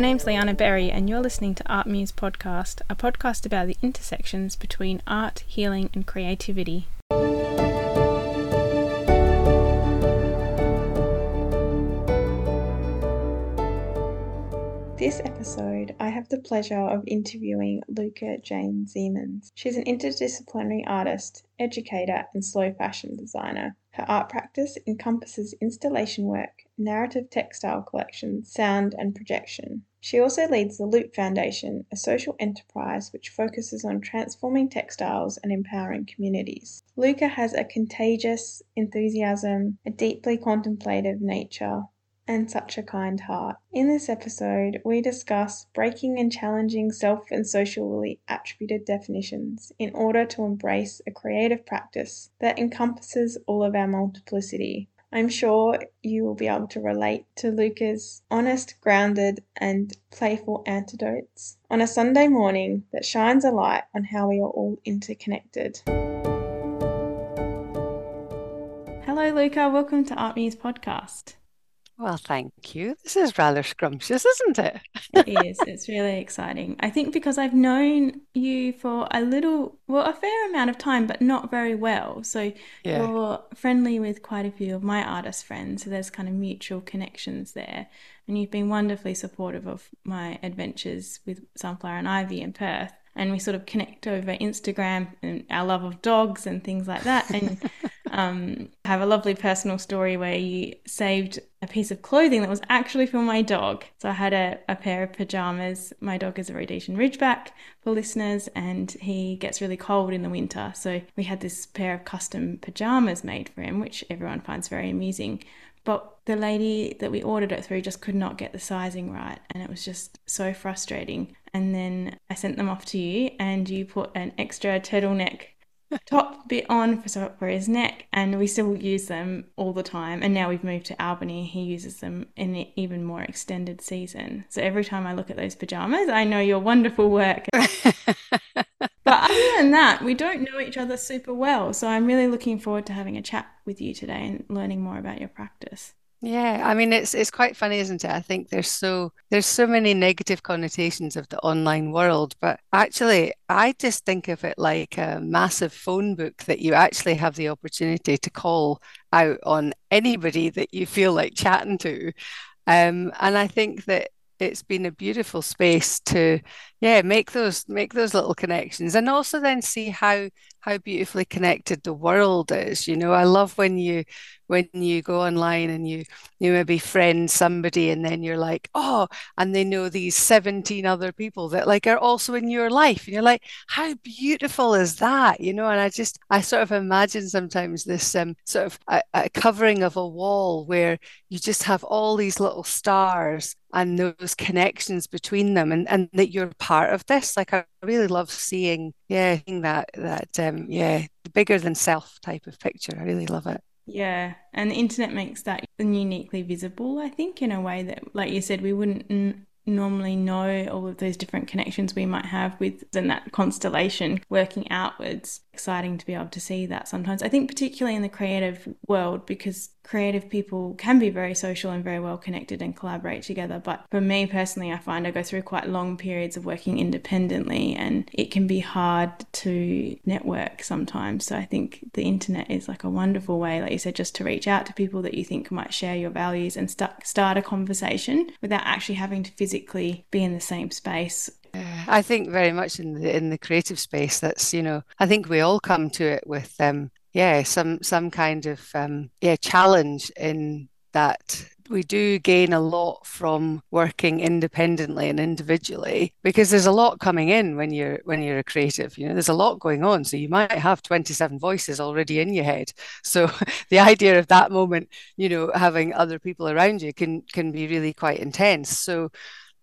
My name's Liana Berry, and you're listening to Art Muse Podcast, a podcast about the intersections between art, healing, and creativity. This episode, I have the pleasure of interviewing Leuca Jane Ziemons. She's an interdisciplinary artist, educator, and slow fashion designer. Her art practice encompasses installation work, narrative textile collections, sound, and projection. She also leads the Loop Foundation, a social enterprise which focuses on transforming textiles and empowering communities. Leuca has a contagious enthusiasm, a deeply contemplative nature, and such a kind heart. In this episode, we discuss breaking and challenging self and socially attributed definitions in order to embrace a creative practice that encompasses all of our multiplicity. I'm sure you will be able to relate to Leuca's honest, grounded, and playful antidotes on a Sunday morning that shines a light on how we are all interconnected. Hello, Leuca. Welcome to Art Muse Podcast. Well, thank you. This is rather scrumptious, isn't it? it is. It's really exciting. I think because I've known you for a little, well, a fair amount of time, but not very well. So yeah. you're friendly with quite a few of my artist friends. So there's kind of mutual connections there. And you've been wonderfully supportive of my adventures with Sunflower and Ivy in Perth and we sort of connect over Instagram and our love of dogs and things like that. And um, have a lovely personal story where you saved a piece of clothing that was actually for my dog. So I had a, a pair of pajamas. My dog is a Rhodesian Ridgeback for listeners, and he gets really cold in the winter. So we had this pair of custom pajamas made for him, which everyone finds very amusing. But the lady that we ordered it through just could not get the sizing right, and it was just so frustrating. And then I sent them off to you, and you put an extra turtleneck top bit on for, for his neck, and we still use them all the time. And now we've moved to Albany, he uses them in an even more extended season. So every time I look at those pajamas, I know your wonderful work. but other than that, we don't know each other super well. So I'm really looking forward to having a chat with you today and learning more about your practice. Yeah, I mean it's it's quite funny, isn't it? I think there's so there's so many negative connotations of the online world, but actually I just think of it like a massive phone book that you actually have the opportunity to call out on anybody that you feel like chatting to. Um, and I think that it's been a beautiful space to yeah make those make those little connections and also then see how how beautifully connected the world is you know? I love when you when you go online and you you maybe friend somebody and then you're like oh and they know these 17 other people that like are also in your life and you're like how beautiful is that? You know and i just i sort of imagine sometimes this um, sort of a, a covering of a wall where you just have all these little stars and those connections between them and, and that you're part of this. Like i really love seeing yeah seeing that that um yeah the bigger than self type of picture. I really love it. Yeah, and the internet makes that uniquely visible, I think, in a way that, like you said, we wouldn't n- normally know all of those different connections we might have with and that constellation working outwards. Exciting to be able to see that sometimes. I think, particularly in the creative world, because creative people can be very social and very well connected and collaborate together. But for me personally, I find I go through quite long periods of working independently and it can be hard to network sometimes. So I think the internet is like a wonderful way, like you said, just to reach out to people that you think might share your values and start, start a conversation without actually having to physically be in the same space I think very much in the in the creative space. That's you know, I think we all come to it with um, yeah some some kind of um, yeah challenge in that we do gain a lot from working independently and individually because there's a lot coming in when you're when you're a creative you know there's a lot going on so you might have 27 voices already in your head so the idea of that moment you know having other people around you can can be really quite intense so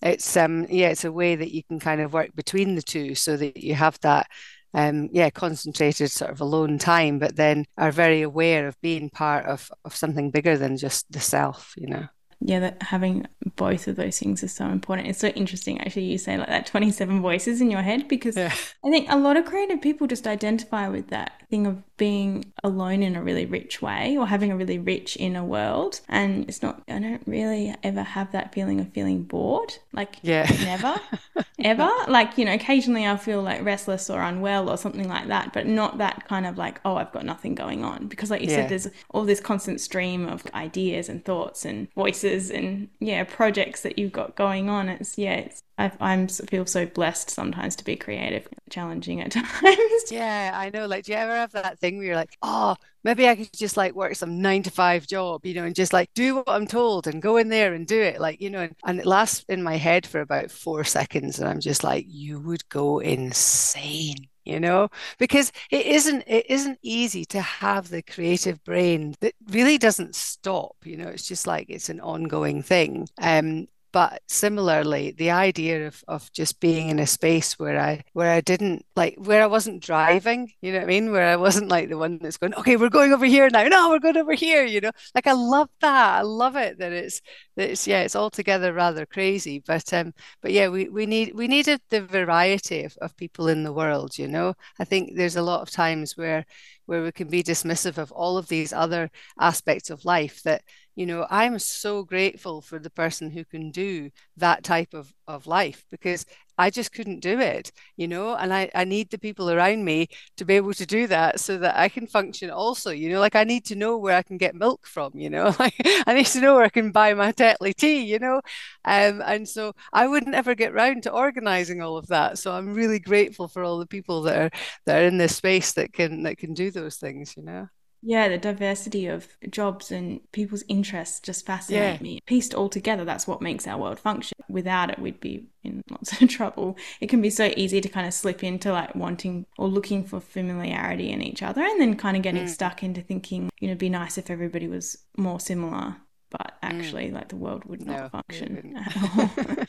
it's um yeah it's a way that you can kind of work between the two so that you have that um, yeah, concentrated sort of alone time, but then are very aware of being part of, of something bigger than just the self, you know yeah, that having both of those things is so important. It's so interesting, actually, you say like that 27 voices in your head because yeah. I think a lot of creative people just identify with that thing of being alone in a really rich way or having a really rich inner world. And it's not, I don't really ever have that feeling of feeling bored. Like, yeah. never, ever. Like, you know, occasionally I'll feel like restless or unwell or something like that, but not that kind of like, oh, I've got nothing going on. Because, like you yeah. said, there's all this constant stream of ideas and thoughts and voices and, yeah, projects that you've got going on. It's, yeah, it's, I I'm feel so blessed sometimes to be creative, challenging at times. Yeah, I know. Like, do you ever have that thing where you're like, oh, maybe I could just like work some nine to five job, you know, and just like do what I'm told and go in there and do it, like you know, and, and it lasts in my head for about four seconds, and I'm just like, you would go insane you know because it isn't it isn't easy to have the creative brain that really doesn't stop you know it's just like it's an ongoing thing um but similarly the idea of, of just being in a space where i where i didn't like where i wasn't driving you know what i mean? Where i wasn't like the one that's going okay we're going over here now. No we're going over here you know? Like i love that. I love it that it's that it's yeah it's altogether rather crazy. But um but yeah we we need we needed the variety of, of people in the world you know? I think there's a lot of times where where we can be dismissive of all of these other aspects of life that you know i'm so grateful for the person who can do that type of, of life because i just couldn't do it you know and I, I need the people around me to be able to do that so that i can function also you know like i need to know where i can get milk from you know like i need to know where i can buy my Tetley tea you know um, and so i wouldn't ever get round to organizing all of that. So i'm really grateful for all the people that are that are in this space that can that can do those things you know yeah, the diversity of jobs and people's interests just fascinate yeah. me. Pieced all together, that's what makes our world function. Without it, we'd be in lots of trouble. It can be so easy to kind of slip into like wanting or looking for familiarity in each other and then kind of getting mm. stuck into thinking, you know, it'd be nice if everybody was more similar. But mm. actually, mm. like the world would not no, function at all.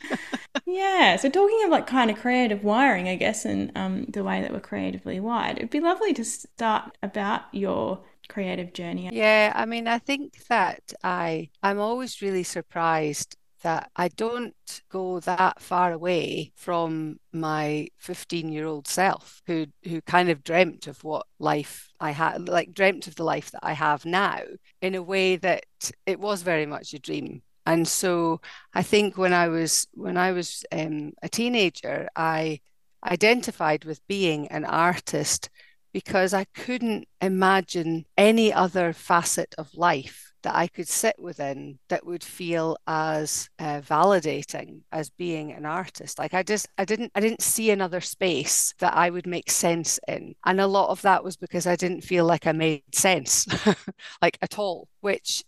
yeah. So talking of like kind of creative wiring, I guess, and um, the way that we're creatively wired, it'd be lovely to start about your creative journey? Yeah, I mean, I think that I I'm always really surprised that I don't go that far away from my 15 year old self who who kind of dreamt of what life I had like dreamt of the life that I have now in a way that it was very much a dream and so I think when I was when I was um, a teenager I identified with being an artist because I couldn't imagine any other facet of life that I could sit within that would feel as uh, validating as being an artist. Like I just, I didn't, I didn't see another space that I would make sense in, and a lot of that was because I didn't feel like I made sense, like at all. Which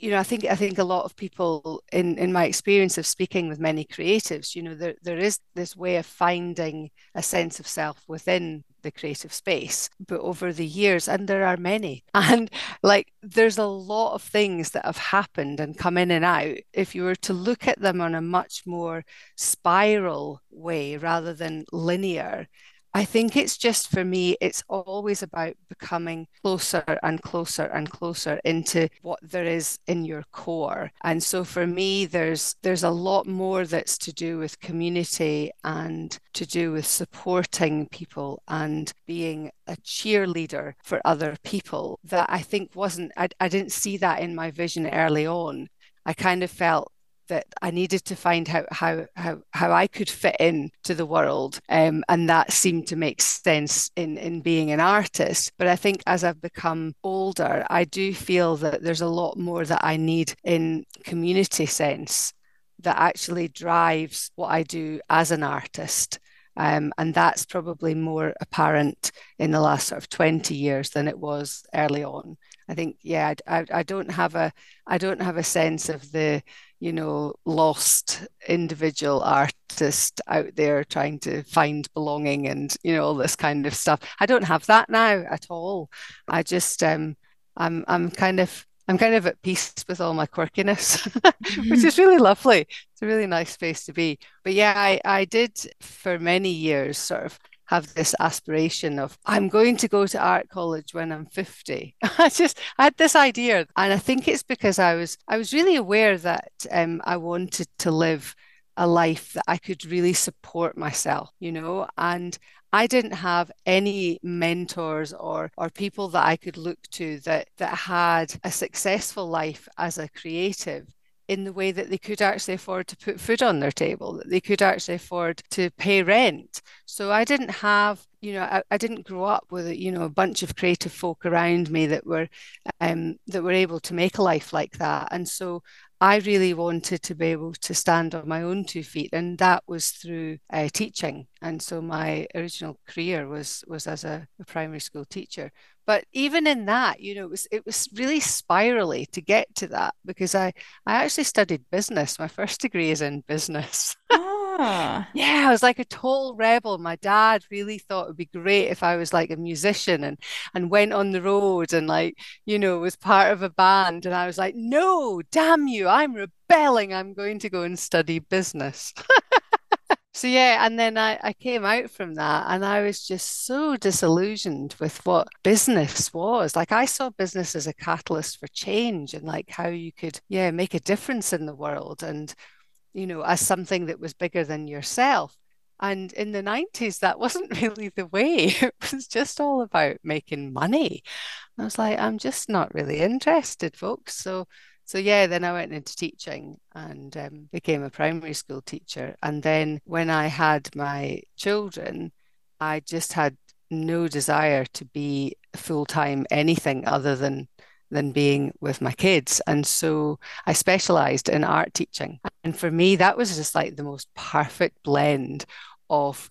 you know, I think I think a lot of people in in my experience of speaking with many creatives, you know, there there is this way of finding a sense of self within the creative space. But over the years, and there are many, and like there's a lot of things that have happened and come in and out. If you were to look at them on a much more spiral way rather than linear, I think it's just for me, it's always about becoming closer and closer and closer into what there is in your core. And so for me, there's there's a lot more that's to do with community and to do with supporting people and being a cheerleader for other people that I think wasn't I, I didn't see that in my vision early on. I kind of felt that I needed to find how how how, how I could fit in to the world, um, and that seemed to make sense in in being an artist. But I think as I've become older, I do feel that there's a lot more that I need in community sense that actually drives what I do as an artist. Um, and that's probably more apparent in the last sort of 20 years than it was early on. I think, yeah, I, I, I don't have a I don't have a sense of the you know, lost individual artist out there trying to find belonging and, you know, all this kind of stuff. I don't have that now at all. I just um I'm I'm kind of I'm kind of at peace with all my quirkiness, mm-hmm. which is really lovely. It's a really nice space to be. But yeah, I, I did for many years sort of have this aspiration of I'm going to go to art college when I'm 50. I just I had this idea, and I think it's because I was I was really aware that um, I wanted to live a life that I could really support myself, you know, and I didn't have any mentors or or people that I could look to that that had a successful life as a creative in the way that they could actually afford to put food on their table, that they could actually afford to pay rent. So I didn't have, you know, I, I didn't grow up with, you know, a bunch of creative folk around me that were um, that were able to make a life like that. And so I really wanted to be able to stand on my own two feet, and that was through uh, teaching. And so my original career was was as a, a, primary school teacher. But even in that, you know, it was it was really spirally to get to that because I I actually studied business. My first degree is in business. Ah. yeah, I was like a total rebel. My dad really thought it would be great if I was like a musician and and went on the road and like, you know, was part of a band. And I was like, no, damn you, I'm rebelling. I'm going to go and study business. so yeah, and then I, I came out from that and I was just so disillusioned with what business was. Like I saw business as a catalyst for change and like how you could, yeah, make a difference in the world. And you know, as something that was bigger than yourself. And in the 90s, that wasn't really the way. It was just all about making money. I was like, I'm just not really interested, folks. So, so yeah, then I went into teaching and um, became a primary school teacher. And then when I had my children, I just had no desire to be full time anything other than than being with my kids. And so I specialized in art teaching. And for me, that was just like the most perfect blend of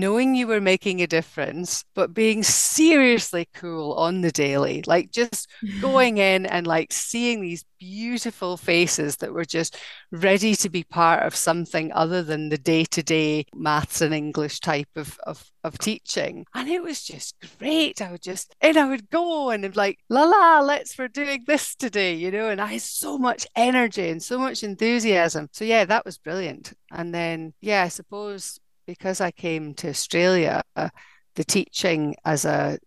knowing you were making a difference, but being seriously cool on the daily, like just going in and like seeing these beautiful faces that were just ready to be part of something other than the day-to-day maths and English type of, of, of teaching. And it was just great. I would just, and I would go and like, la la, let's, we're doing this today, you know, and I had so much energy and so much enthusiasm. So yeah, that was brilliant. And then, yeah, I suppose because I came to Australia, the teaching as a,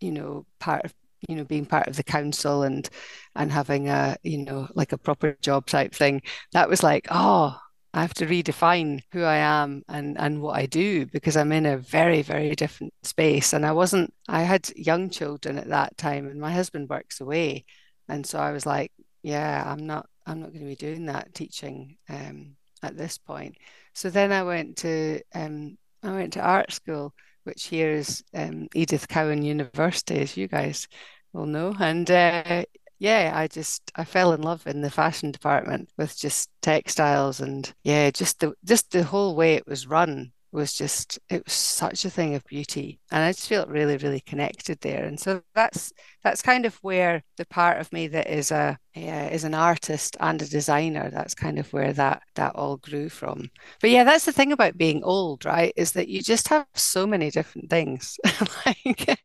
you know, part of, you know, being part of the council and and having a, you know, like a proper job type thing, that was like, oh, I have to redefine who I am and and what I do because I'm in a very very different space. And I wasn't. I had young children at that time, and my husband works away, and so I was like, yeah, I'm not. I'm not going to be doing that teaching um, at this point. So then I went to um, I went to art school, which here is um, Edith Cowan University, as you guys will know. And uh, yeah, I just I fell in love in the fashion department with just textiles and yeah, just the just the whole way it was run was just it was such a thing of beauty. And i just felt really really connected there. And so that's that's kind of where the part of me that is a yeah, is an artist and a designer that's kind of where that that all grew from. But yeah that's the thing about being old right is that you just have so many different things. Like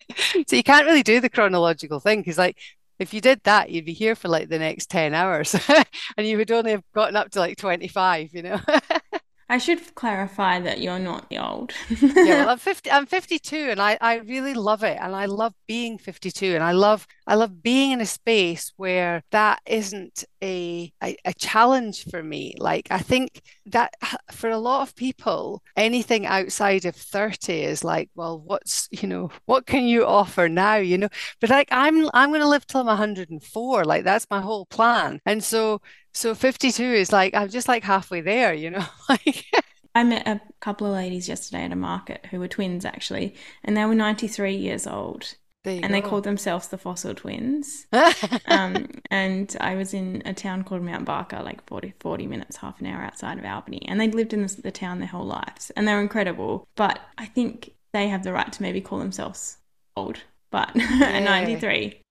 so you can't really do the chronological thing because like if you did that, you'd be here for like the next 10 hours and you would only have gotten up to like 25, you know? I should clarify that you're not old. yeah, well, I'm 50 I'm 52 and I I really love it and I love being 52 and I love I love being in a space where that isn't a, a a challenge for me. Like I think that for a lot of people anything outside of 30 is like, well, what's, you know, what can you offer now, you know? But like I'm I'm going to live till I'm 104. Like that's my whole plan. And so so 52 is like, I'm just like halfway there, you know? like I met a couple of ladies yesterday at a market who were twins actually, and they were 93 years old. and go. they called themselves the Fossil Twins. um, and I was in a town called Mount Barker, like 40, 40 minutes, half an hour outside of Albany. And they'd lived in the, the town their whole lives. And they're incredible. But I think they have the right to maybe call themselves old, but yeah. 93.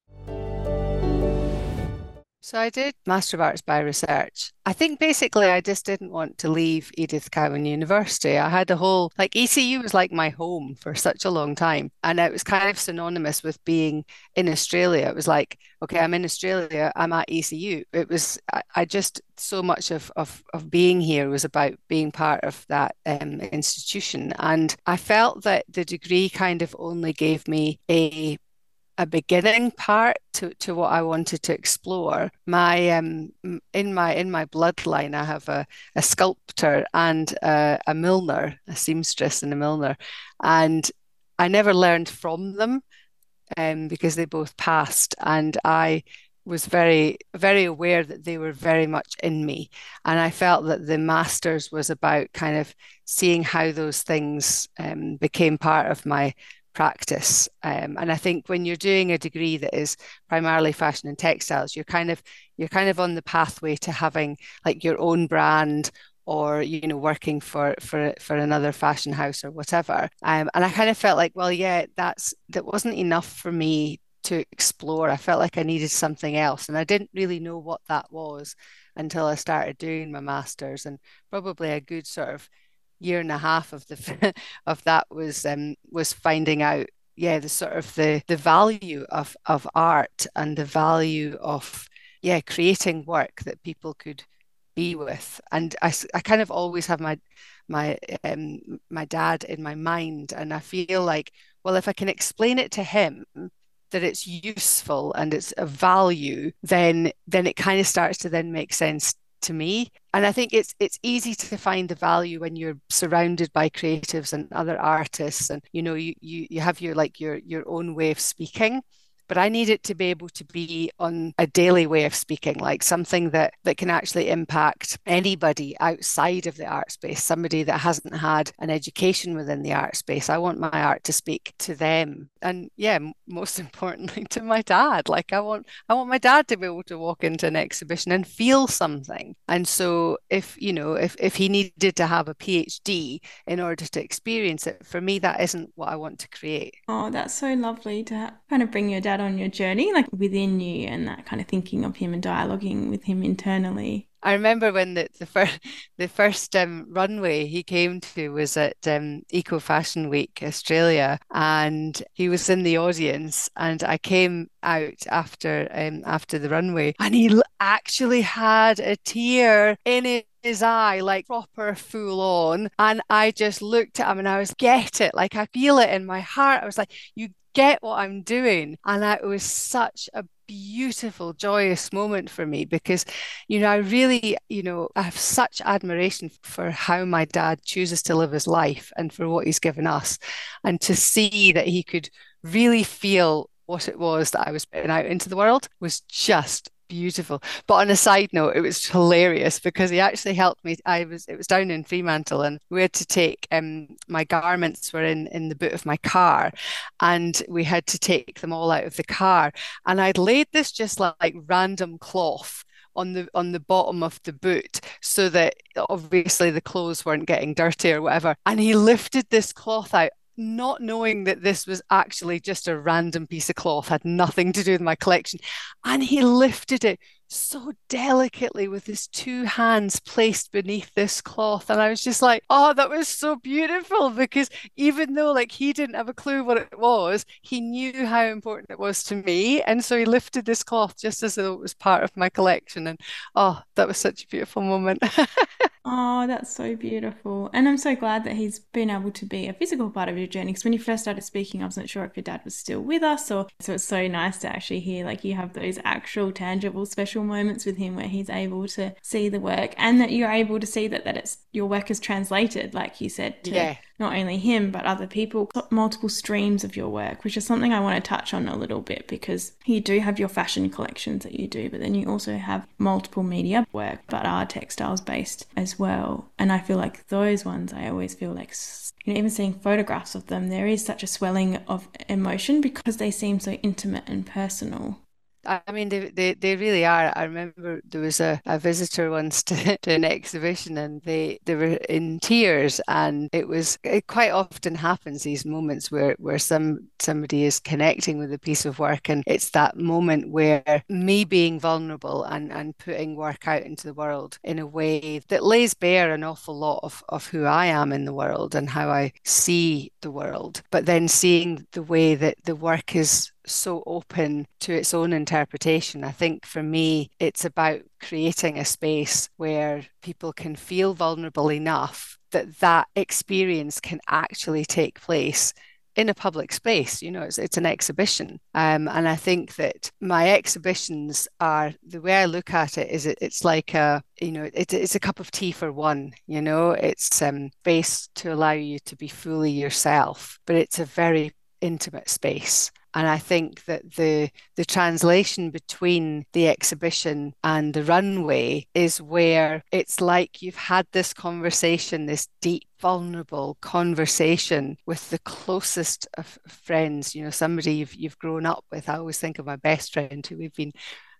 So I did Master of Arts by Research. I think basically I just didn't want to leave Edith Cowan University. I had a whole, like ECU was like my home for such a long time. And it was kind of synonymous with being in Australia. It was like, okay, I'm in Australia, I'm at ECU. It was, I, I just, so much of, of, of being here was about being part of that um, institution. And I felt that the degree kind of only gave me a a beginning part to, to what I wanted to explore. My um in my in my bloodline, I have a, a sculptor and a, a milliner, a seamstress and a milliner, and I never learned from them um, because they both passed. And I was very, very aware that they were very much in me. And I felt that the Masters was about kind of seeing how those things um, became part of my practice. Um, and I think when you're doing a degree that is primarily fashion and textiles, you're kind of you're kind of on the pathway to having like your own brand or you know working for for for another fashion house or whatever. Um, and i kind of felt like well yeah that's that wasn't enough for me to explore. I felt like i needed something else. And i didn't really know what that was until i started doing my masters and probably a good sort of year and a half of the of that was um was finding out yeah the sort of the the value of of art and the value of yeah creating work that people could be with. And I, I kind of always have my my um, my dad in my mind, and I feel like, well, if I can explain it to him that it's useful and it's a value, then then it kind of starts to then make sense to me. And I think it's it's easy to find the value when you're surrounded by creatives and other artists, and you know you you you have your like your your own way of speaking but I need it to be able to be on a daily way of speaking, like something that that can actually impact anybody outside of the art space, somebody that hasn't had an education within the art space. I want my art to speak to them, and yeah, most importantly, to my dad. Like I want I want my dad to be able to walk into an exhibition and feel something. And so, if you know, if if he needed to have a PhD in order to experience it, for me, that isn't what I want to create. Oh, that's so lovely to kind of bring your dad on your journey, like within you and that kind of thinking of him and dialoguing with him internally? I remember when the, the first the first um, runway he came to was at um, Eco Fashion Week Australia, and he was in the audience. And I came out after um, after the runway, and he actually had a tear in his eye, like proper full on. And I just looked at him, and I was get it, like I feel it in my heart. I was like, you get what I'm doing. And that was such a beautiful, joyous moment for me because, you know, I really, you know, I have such admiration for how my dad chooses to live his life and for what he's given us. And to see that he could really feel what it was that I was putting out into the world was just beautiful. But on a side note, it was hilarious because he actually helped me. I was it was down in Fremantle and we had to take um my garments were in in the boot of my car and we had to take them all out of the car. And I'd laid this just like, like random cloth on the on the bottom of the boot so that obviously the clothes weren't getting dirty or whatever. And he lifted this cloth out not knowing that this was actually just a random piece of cloth, had nothing to do with my collection. And he lifted it so delicately with his two hands placed beneath this cloth. And I was just like, oh, that was so beautiful because even though like he didn't have a clue what it was, he knew how important it was to me. And so he lifted this cloth just as though it was part of my collection. And oh, that was such a beautiful moment. Oh, that's so beautiful. And I'm so glad that he's been able to be a physical part of your journey. Because when you first started speaking, I wasn't sure if your dad was still with us or so it's so nice to actually hear like you have those actual tangible special moments with him where he's able to see the work and that you're able to see that that it's your work is translated, like you said, to yeah. not only him but other people. Multiple streams of your work which is something i want to touch on a little bit because you do have your fashion collections that you do but then you also have multiple media work but are textiles based as well. And i feel like those ones i always feel like you know even seeing photographs of them there is such a swelling of emotion because they seem so intimate and personal I mean, they, they, they really are. I remember there was a, a visitor once to, to an exhibition and they, they were in tears. And it was, it quite often happens, these moments where, where some somebody is connecting with a piece of work. And it's that moment where me being vulnerable and, and putting work out into the world in a way that lays bare an awful lot of, of who I am in the world and how I see the world. But then seeing the way that the work is so open to its own interpretation. I think for me, it's about creating a space where people can feel vulnerable enough that that experience can actually take place in a public space. You know, it's it's an exhibition, um, and I think that my exhibitions are the way I look at it is it, it's like a you know it, it's a cup of tea for one. You know, it's um, space to allow you to be fully yourself, but it's a very intimate space. And I think that the the translation between the exhibition and the runway is where it's like you've had this conversation, this deep, vulnerable conversation with the closest of friends, you know, somebody you've you've grown up with. I always think of my best friend who we've been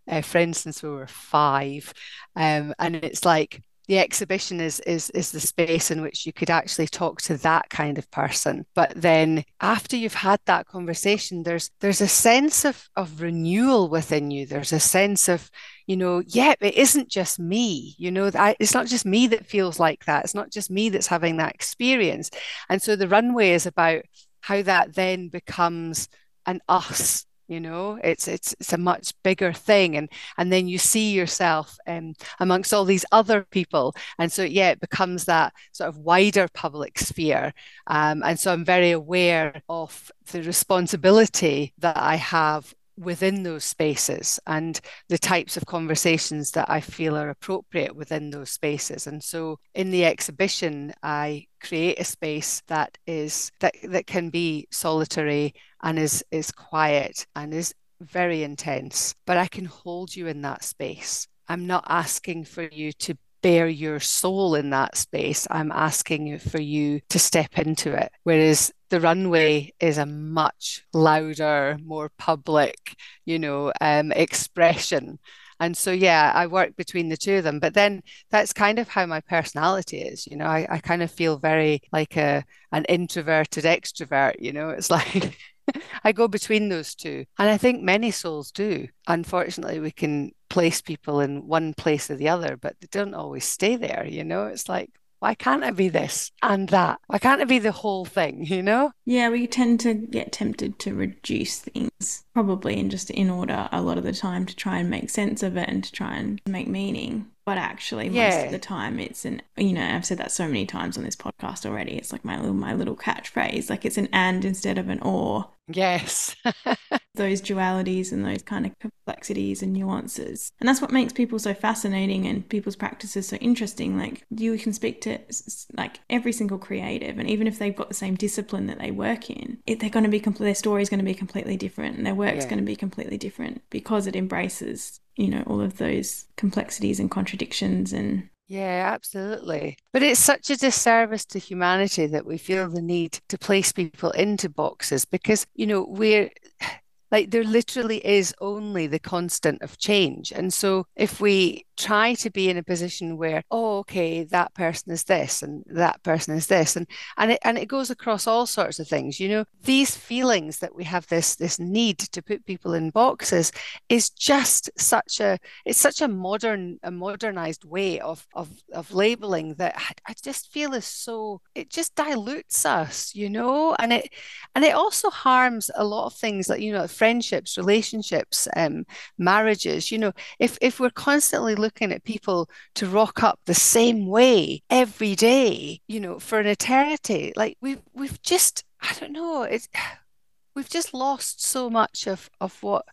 uh, friends since we were five. Um, and it's like the exhibition is is is the space in which you could actually talk to that kind of person. But then after you've had that conversation there's there's a sense of of renewal within you. There's a sense of you know yeah it isn't just me. You know I, it's not just me that feels like that. It's not just me that's having that experience. And so the runway is about how that then becomes an us you know? It's it's it's a much bigger thing and and then you see yourself um, amongst all these other people and so yeah it becomes that sort of wider public sphere um, and so i'm very aware of the responsibility that i have within those spaces and the types of conversations that I feel are appropriate within those spaces. And so in the exhibition, I create a space that is that that can be solitary and is is quiet and is very intense but i can hold you in that space i'm not asking for you to bare your soul in that space i'm asking for you to step into it whereas the runway is a much louder more public you know um, expression and so, yeah, I work between the two of them. But then that's kind of how my personality is. You know, I, I kind of feel very like a an introverted extrovert. You know, it's like I go between those two. And I think many souls do. Unfortunately, we can place people in one place or the other, but they don't always stay there. You know, it's like, why can't I be this and that? Why can't it be the whole thing, you know? Yeah, we tend to get tempted to reduce things, probably in just in order a lot of the time to try and make sense of it and to try and make meaning. But actually, most yeah. of the time, it's an you know I've said that so many times on this podcast already. It's like my little my little catchphrase. Like it's an and instead of an or. Yes. those dualities and those kind of complexities and nuances. And that's what makes people so fascinating and people's practices so interesting. Like you can speak to like every single creative and even if they've got the same discipline that they work in, it, they're going to be their story is going to be completely different and their work's yeah. going to be completely different because it embraces, you know, all of those complexities and contradictions and yeah, absolutely. But it's such a disservice to humanity that we feel the need to place people into boxes because, you know, we're like there literally is only the constant of change. And so if we try to be in a position where oh okay that person is this and that person is this and and it and it goes across all sorts of things you know? These feelings that we have this this need to put people in boxes is just such a it's such a modern a modernized way of of of labeling that I, just feel is so it just dilutes us you know? And it and it also harms a lot of things like you know friendships relationships um marriages you know? If if we're constantly looking at people to rock up the same way every day, you know, for an eternity. Like we've we've just I don't know, it's we've just lost so much of of what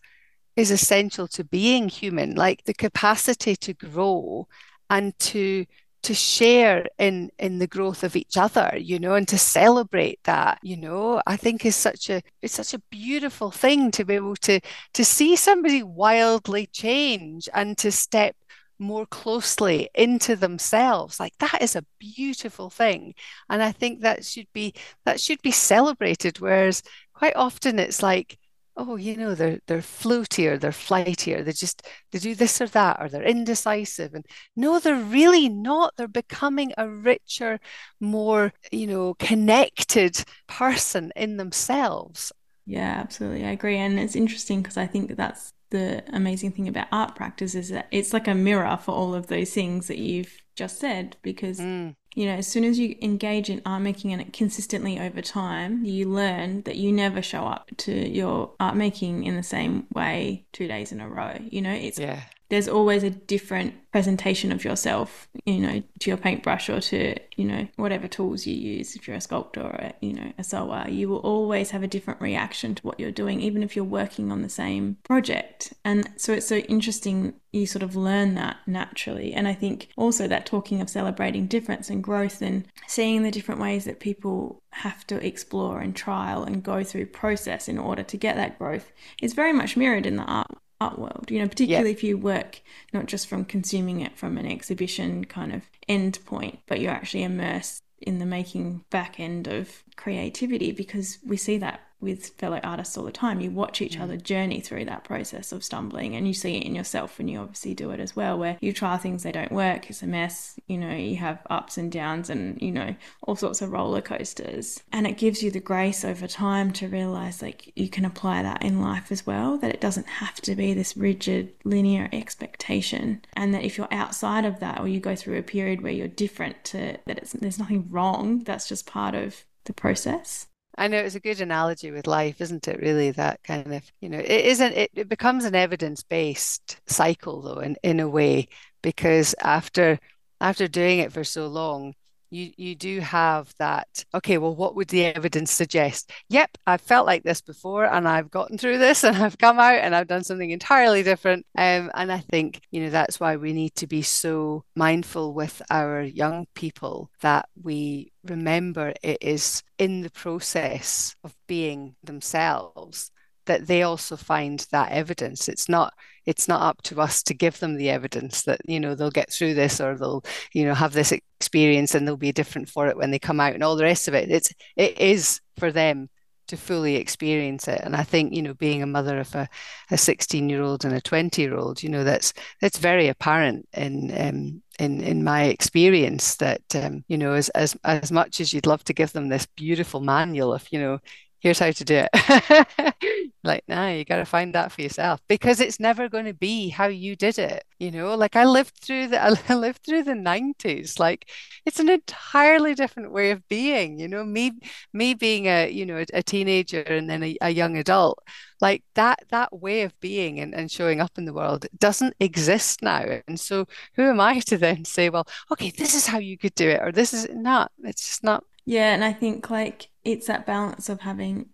is essential to being human, like the capacity to grow and to to share in in the growth of each other you know and to celebrate that you know i think is such a it's such a beautiful thing to be able to to see somebody wildly change and to step more closely into themselves. Like that is a beautiful thing. And i think that should be that should be celebrated whereas quite often it's like oh you know they're they're floatier they're flightier they just they do this or that or they're indecisive. And no they're really not. They're becoming a richer more you know connected person in themselves. Yeah absolutely. I agree. And it's interesting because i think that that's the amazing thing about art practice is that it's like a mirror for all of those things that you've just said because mm. you know as soon as you engage in art making and it consistently over time you learn that you never show up to your art making in the same way two days in a row you know it's yeah there's always a different presentation of yourself, you know, to your paintbrush or to, you know, whatever tools you use. If you're a sculptor or, a, you know, a sewer, you will always have a different reaction to what you're doing, even if you're working on the same project. And so it's so interesting you sort of learn that naturally. And I think also that talking of celebrating difference and growth and seeing the different ways that people have to explore and trial and go through process in order to get that growth is very much mirrored in the art art world you know particularly if you work not just from consuming it from an exhibition kind of end point but you're actually immersed in the making back end of creativity because we see that with fellow artists all the time. You watch each mm. other journey through that process of stumbling, and you see it in yourself, and you obviously do it as well, where you try things, they don't work, it's a mess, you know, you have ups and downs, and, you know, all sorts of roller coasters. And it gives you the grace over time to realize like you can apply that in life as well, that it doesn't have to be this rigid, linear expectation. And that if you're outside of that, or you go through a period where you're different to that, it's, there's nothing wrong, that's just part of the process. I know it's a good analogy with life, isn't it? Really, that kind of, you know, it isn't, it, it becomes an evidence based cycle, though, in, in a way, because after after doing it for so long, you you do have that okay well what would the evidence suggest? Yep i've felt like this before and i've gotten through this and i've come out and i've done something entirely different. Um, and i think you know that's why we need to be so mindful with our young people that we remember it is in the process of being themselves that they also find that evidence. It's not it's not up to us to give them the evidence that you know they'll get through this or they'll you know have this experience and they'll be different for it when they come out and all the rest of it. It's it is for them to fully experience it. And i think you know being a mother of a, a 16 year old and a 20 year old you know that's that's very apparent in um, in in my experience that um, you know as as as much as you'd love to give them this beautiful manual of you know here's how to do it. like, nah, you got to find that for yourself because it's never going to be how you did it. You know, like I lived through the I lived through the 90s. Like it's an entirely different way of being, you know, me me being a, you know, a, a teenager and then a, a, young adult, like that that way of being and, and showing up in the world doesn't exist now. And so who am I to then say, well, okay, this is how you could do it, or this is not, it's just not. Yeah, and I think like it's that balance of having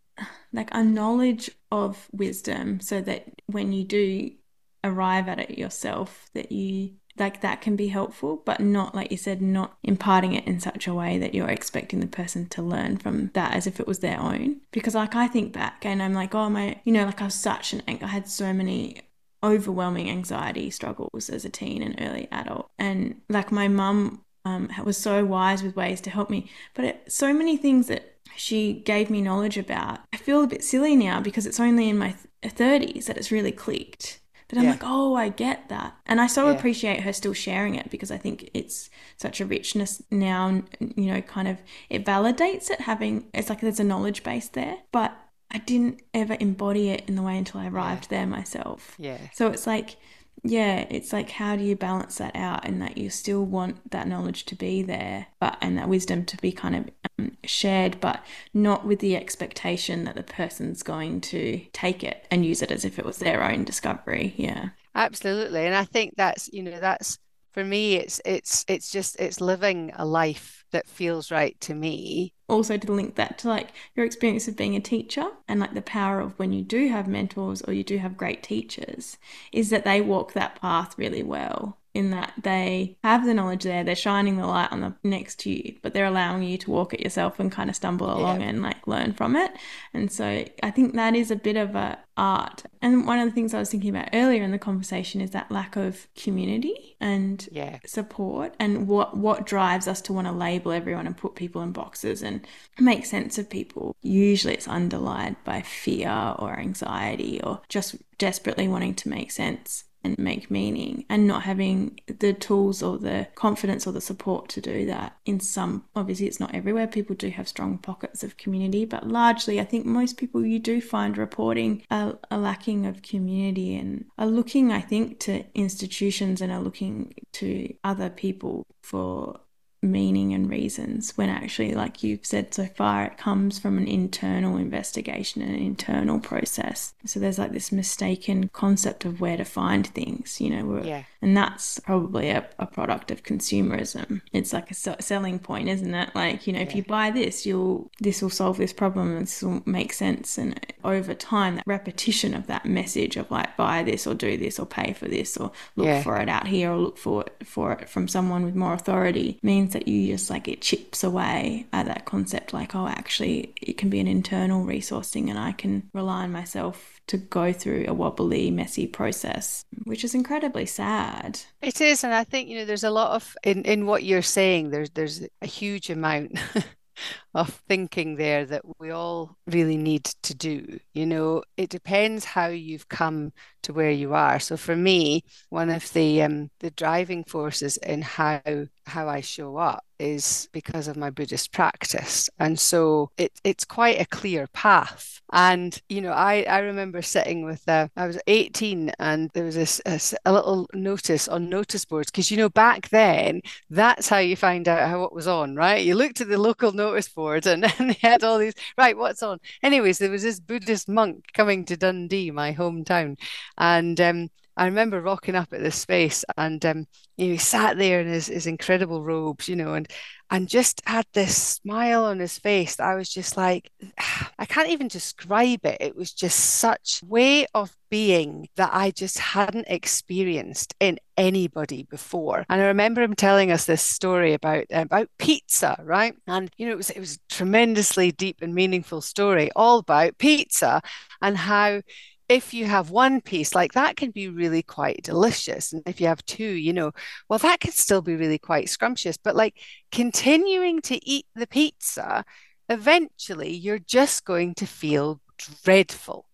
like a knowledge of wisdom so that when you do arrive at it yourself that you like that can be helpful but not like you said not imparting it in such a way that you're expecting the person to learn from that as if it was their own. Because like i think back and i'm like oh my you know like i was such an i had so many overwhelming anxiety struggles as a teen and early adult. And like my mum um, was so wise with ways to help me but it, so many things that she gave me knowledge about. I feel a bit silly now because it's only in my 30s that it's really clicked. But I'm yeah. like, oh, I get that. And I so yeah. appreciate her still sharing it because I think it's such a richness now, you know, kind of it validates it having, it's like there's a knowledge base there. But I didn't ever embody it in the way until I arrived yeah. there myself. Yeah. So it's like, yeah, it's like how do you balance that out and that you still want that knowledge to be there, but and that wisdom to be kind of um, shared, but not with the expectation that the person's going to take it and use it as if it was their own discovery. Yeah, absolutely, and I think that's you know that's for me it's it's it's just it's living a life that feels right to me. Also to link that to like your experience of being a teacher and like the power of when you do have mentors or you do have great teachers is that they walk that path really well in that they have the knowledge there, they're shining the light on the next to you, but they're allowing you to walk it yourself and kind of stumble along yeah. and like learn from it. And so I think that is a bit of a art. And one of the things I was thinking about earlier in the conversation is that lack of community and yeah. support and what what drives us to want to label everyone and put people in boxes and make sense of people. Usually it's underlined by fear or anxiety or just desperately wanting to make sense and make meaning and not having the tools or the confidence or the support to do that. In some obviously it's not everywhere. People do have strong pockets of community but largely i think most people you do find reporting a, a lacking of community and are looking i think to institutions and are looking to other people for meaning and reasons when actually, like you've said so far, it comes from an internal investigation and an internal process. So there's like this mistaken concept of where to find things, you know, yeah. and that's probably a, a product of consumerism. It's like a selling point, isn't it? Like, you know, yeah. if you buy this, you'll, this will solve this problem this will make sense. And over time, that repetition of that message of like, buy this or do this or pay for this or look yeah. for it out here or look for it, for it from someone with more authority means that you just like it chips away at that concept like oh actually it can be an internal resourcing and I can rely on myself to go through a wobbly messy process which is incredibly sad. It is and I think you know there's a lot of in in what you're saying there's there's a huge amount of thinking there that we all really need to do. You know, it depends how you've come to where you are. So for me, one of the um, the driving forces in how how I show up is because of my Buddhist practice. And so it, it's quite a clear path. And, you know, I, I remember sitting with, uh, I was 18 and there was this, a, a little notice on notice boards. Because, you know, back then, that's how you find out how it was on, right? You looked at the local notice board and, and they had all these, right, what's on? Anyways, there was this Buddhist monk coming to Dundee, my hometown. And um, I remember rocking up at this space and um, you know, he sat there in his, his incredible robes, you know, and and just had this smile on his face I was just like, I can't even describe it. It was just such way of being that I just hadn't experienced in anybody before. And I remember him telling us this story about about pizza, right? And you know, it was it was tremendously deep and meaningful story all about pizza and how if you have one piece, like that can be really quite delicious. And if you have two, you know, well, that can still be really quite scrumptious. But like continuing to eat the pizza, eventually you're just going to feel dreadful,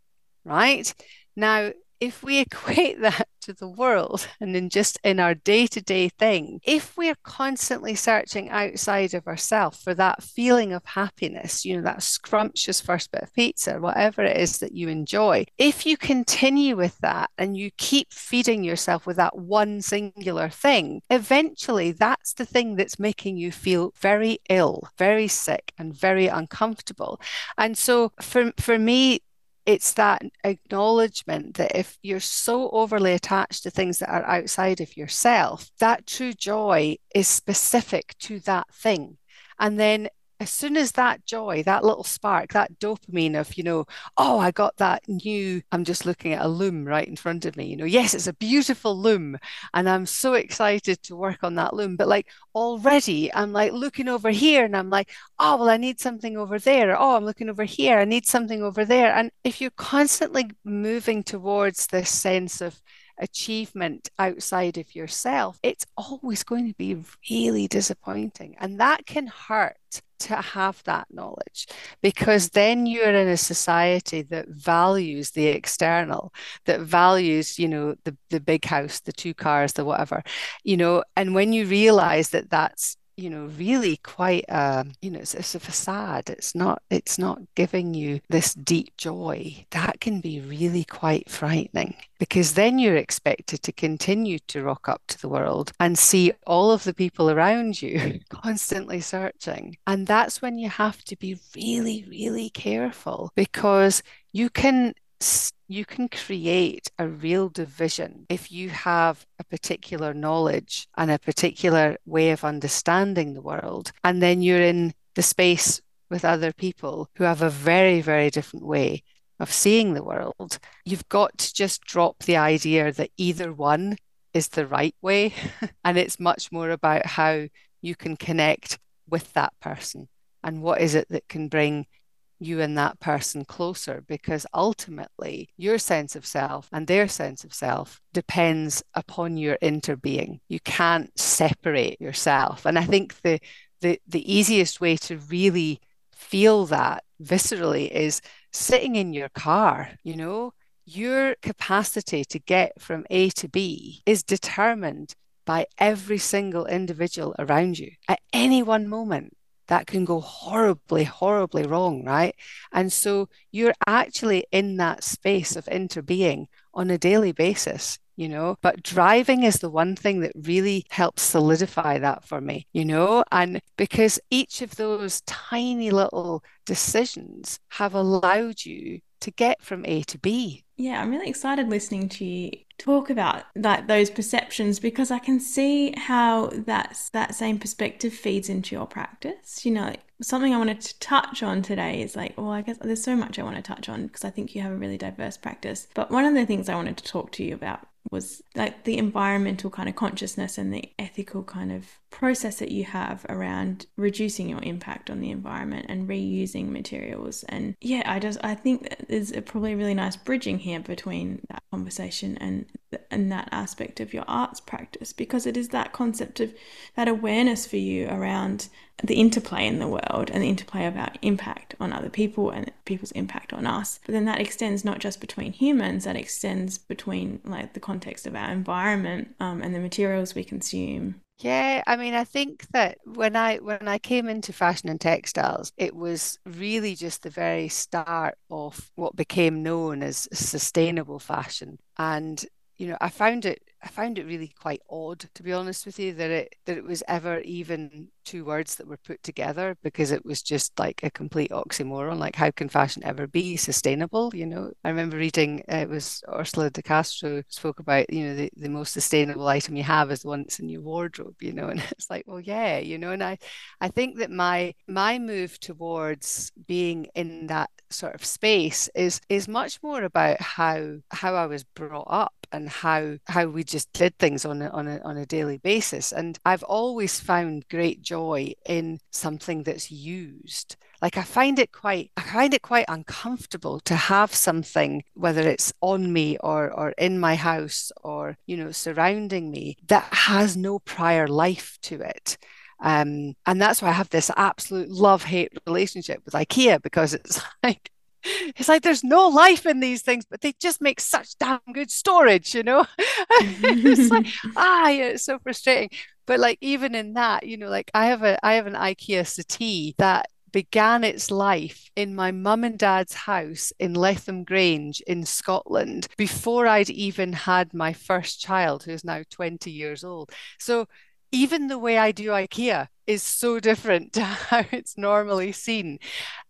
right? Now, if we equate that to the world and then just in our day to day thing, if we're constantly searching outside of ourselves for that feeling of happiness, you know, that scrumptious first bit of pizza, whatever it is that you enjoy, if you continue with that and you keep feeding yourself with that one singular thing, eventually that's the thing that's making you feel very ill, very sick, and very uncomfortable. And so for, for me, it's that acknowledgement that if you're so overly attached to things that are outside of yourself, that true joy is specific to that thing. And then as soon as that joy, that little spark, that dopamine of, you know, oh, I got that new, I'm just looking at a loom right in front of me, you know, yes, it's a beautiful loom. And I'm so excited to work on that loom. But like already, I'm like looking over here and I'm like, oh, well, I need something over there. Oh, I'm looking over here. I need something over there. And if you're constantly moving towards this sense of, achievement outside of yourself, it's always going to be really disappointing. And that can hurt to have that knowledge because then you're in a society that values the external that values you know the the big house the two cars the whatever you know and when you realize that that's you know really quite a you know it's, it's, a facade. It's not it's not giving you this deep joy. That can be really quite frightening because then you're expected to continue to rock up to the world and see all of the people around you constantly searching. And that's when you have to be really really careful because you can you can create a real division if you have a particular knowledge and a particular way of understanding the world, and then you're in the space with other people who have a very, very different way of seeing the world. You've got to just drop the idea that either one is the right way. and it's much more about how you can connect with that person and what is it that can bring you and that person closer because ultimately your sense of self and their sense of self depends upon your interbeing. You can't separate yourself. And I think the the, the easiest way to really feel that viscerally is sitting in your car, you know, your capacity to get from A to B is determined by every single individual around you at any one moment that can go horribly, horribly wrong, right? And so you're actually in that space of interbeing on a daily basis. you know. But driving is the one thing that really helps solidify that for me, you know. And because each of those tiny little decisions have allowed you to get from A to B. Yeah, I'm really excited listening to you talk about that those perceptions because I can see how that's that same perspective feeds into your practice. You know, something I wanted to touch on today is like, well, I guess there's so much I want to touch on because I think you have a really diverse practice. But one of the things I wanted to talk to you about was like the environmental kind of consciousness and the ethical kind of process that you have around reducing your impact on the environment and reusing materials and yeah i just i think there's a probably a really nice bridging here between that conversation and and that aspect of your arts practice because it is that concept of that awareness for you around the interplay in the world and the interplay of our impact on other people and people's impact on us. But then that extends not just between humans, that extends between like the context of our environment um, and the materials we consume. Yeah, I mean, I think that when I when I came into fashion and textiles, it was really just the very start of what became known as sustainable fashion. And you know, I found it I found it really quite odd, to be honest with you, that it that it was ever even two words that were put together because it was just like a complete oxymoron. Like, how can fashion ever be sustainable? You know, I remember reading uh, it was Ursula de Castro spoke about, you know, the, the most sustainable item you have is that's in your wardrobe, you know, and it's like, well, yeah, you know, and I I think that my my move towards being in that sort of space is is much more about how how I was brought up and how how we just did things on a, on a on a daily basis. And I've always found great joy in something that's used. Like I find it quite I find it quite uncomfortable to have something whether it's on me or or in my house or you know surrounding me that has no prior life to it. Um, and that's why I have this absolute love hate relationship with IKEA because it's like it's like there's no life in these things, but they just make such damn good storage, you know? it's like, ah, yeah, it's so frustrating. But like even in that, you know, like I have a I have an IKEA settee that began its life in my mum and dad's house in Letham Grange in Scotland before I'd even had my first child, who's now 20 years old. So even the way I do IKEA is so different to how it's normally seen.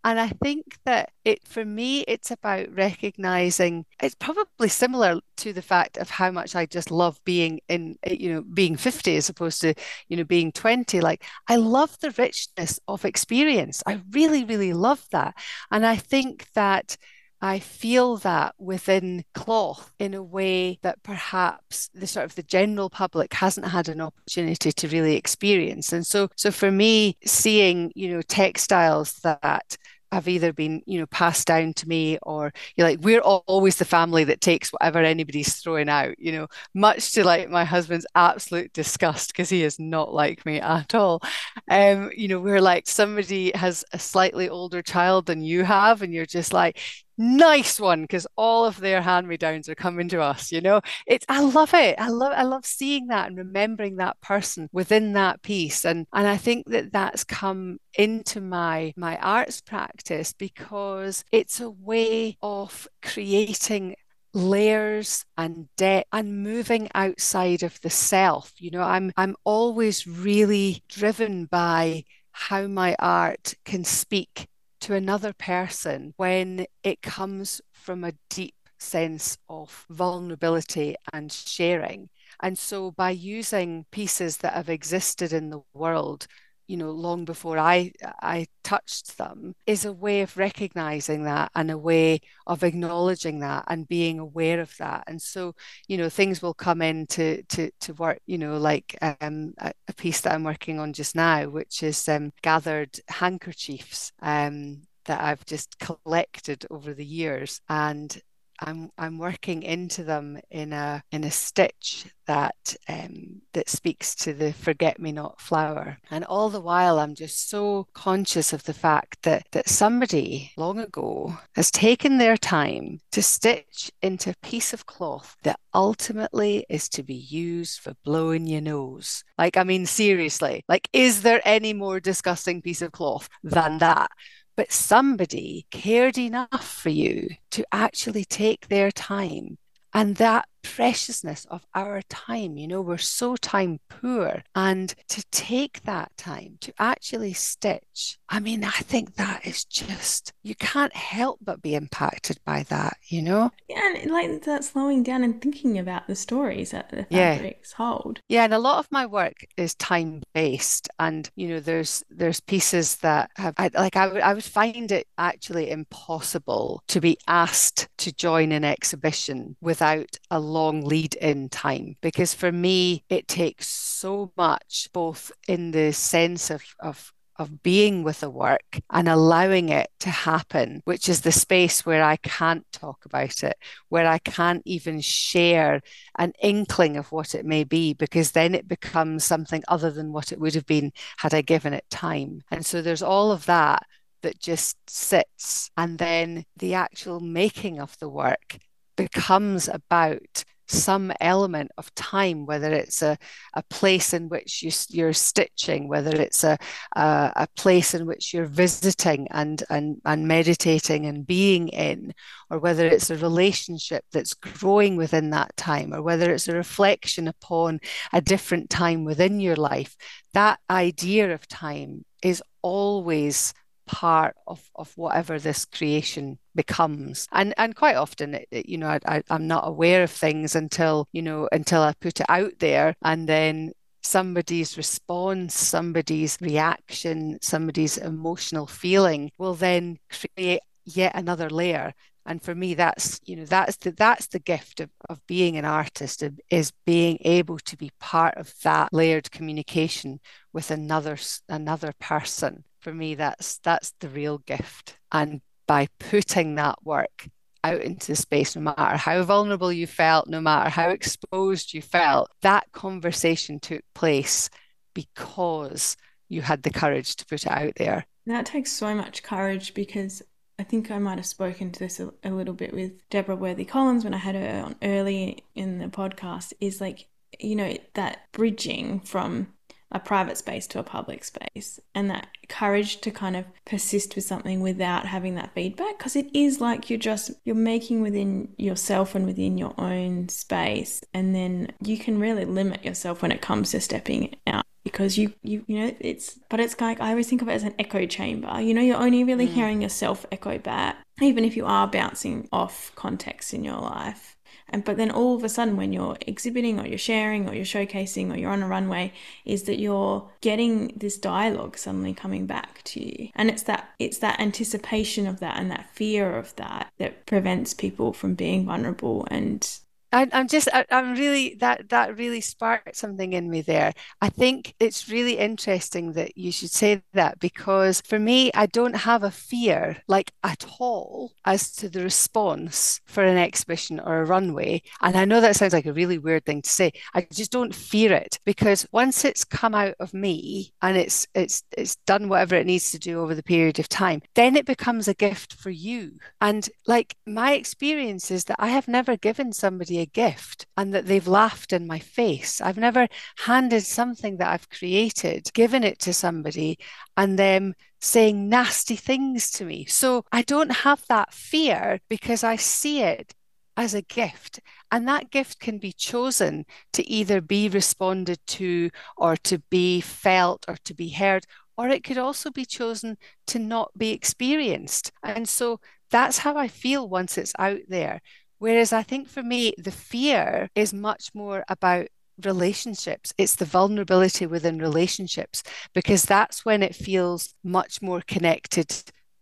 And I think that it, for me, it's about recognizing it's probably similar to the fact of how much I just love being in, you know, being 50 as opposed to, you know, being 20. Like, I love the richness of experience. I really, really love that. And I think that I feel that within cloth in a way that perhaps the sort of the general public hasn't had an opportunity to really experience. And so so for me, seeing, you know, textiles that have either been you know passed down to me or you're like we're always the family that takes whatever anybody's throwing out you know much to like my husband's absolute disgust because he is not like me at all um you know we're like somebody has a slightly older child than you have and you're just like nice one because all of their hand me downs are coming to us you know? It's i love it. I love i love seeing that and remembering that person within that piece. And and i think that that's come into my my arts practice because it's a way of creating layers and depth and moving outside of the self you know? I'm i'm always really driven by how my art can speak to another person when it comes from a deep sense of vulnerability and sharing. And so by using pieces that have existed in the world you know long before i i touched them is a way of recognizing that and a way of acknowledging that and being aware of that. And so you know things will come in to to, to work you know like um, a, piece that i'm working on just now which is um, gathered handkerchiefs um, that I've just collected over the years. And I'm I'm working into them in a in a stitch that um, that speaks to the forget me not flower, and all the while I'm just so conscious of the fact that that somebody long ago has taken their time to stitch into a piece of cloth that ultimately is to be used for blowing your nose. Like I mean seriously, like is there any more disgusting piece of cloth than that? But somebody cared enough for you to actually take their time. And that preciousness of our time. You know, we're so time poor. And to take that time to actually stitch, I mean, I think that is just, you can't help but be impacted by that, you know? Yeah, and like that slowing down and thinking about the stories that the fabrics yeah. hold. Yeah, and a lot of my work is time based. And, you know, there's there's pieces that have, I, like, I, I would find it actually impossible to be asked to join an exhibition without a long lead in time. Because for me, it takes so much, both in the sense of, of of being with the work and allowing it to happen, which is the space where I can't talk about it, where I can't even share an inkling of what it may be, because then it becomes something other than what it would have been had I given it time. And so there's all of that that just sits. And then the actual making of the work becomes about some element of time, whether it's a, a place in which you, you're stitching, whether it's a, a, a place in which you're visiting and, and, and meditating and being in, or whether it's a relationship that's growing within that time, or whether it's a reflection upon a different time within your life, that idea of time is always part of, of whatever this creation becomes and and quite often it, you know I, I, i'm not aware of things until you know until i put it out there and then somebody's response, somebody's reaction, somebody's emotional feeling will then create yet another layer. And for me, that's you know that's the that's the gift of, of being an artist is being able to be part of that layered communication with another another person. For me that's that's the real gift. And by putting that work out into space no matter how vulnerable you felt no matter how exposed you felt that conversation took place because you had the courage to put it out there. That takes so much courage because I think I might have spoken to this a, a little bit with Deborah Worthy Collins when I had her on early in the podcast. Is like, you know, that bridging from a private space to a public space and that courage to kind of persist with something without having that feedback because it is like you're just you're making within yourself and within your own space and then you can really limit yourself when it comes to stepping out because you you you know it's but it's like I always think of it as an echo chamber you know you're only really mm. hearing yourself echo back even if you are bouncing off context in your life and but then all of a sudden when you're exhibiting or you're sharing or you're showcasing or you're on a runway is that you're getting this dialogue suddenly coming back to you. And it's that it's that anticipation of that and that fear of that that prevents people from being vulnerable and I, I'm just, I, am really, that, that really sparked something in me there. I think it's really interesting that you should say that because for me, I don't have a fear like at all as to the response for an exhibition or a runway. And I know that sounds like a really weird thing to say. I just don't fear it because once it's come out of me and it's, it's, it's done whatever it needs to do over the period of time, then it becomes a gift for you. And like my experience is that I have never given somebody a gift and that they've laughed in my face. I've never handed something that I've created, given it to somebody, and them saying nasty things to me. So I don't have that fear because I see it as a gift. And that gift can be chosen to either be responded to or to be felt or to be heard, or it could also be chosen to not be experienced. And so that's how I feel once it's out there. Whereas I think for me, the fear is much more about relationships. It's the vulnerability within relationships because that's when it feels much more connected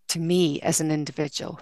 to me as an individual.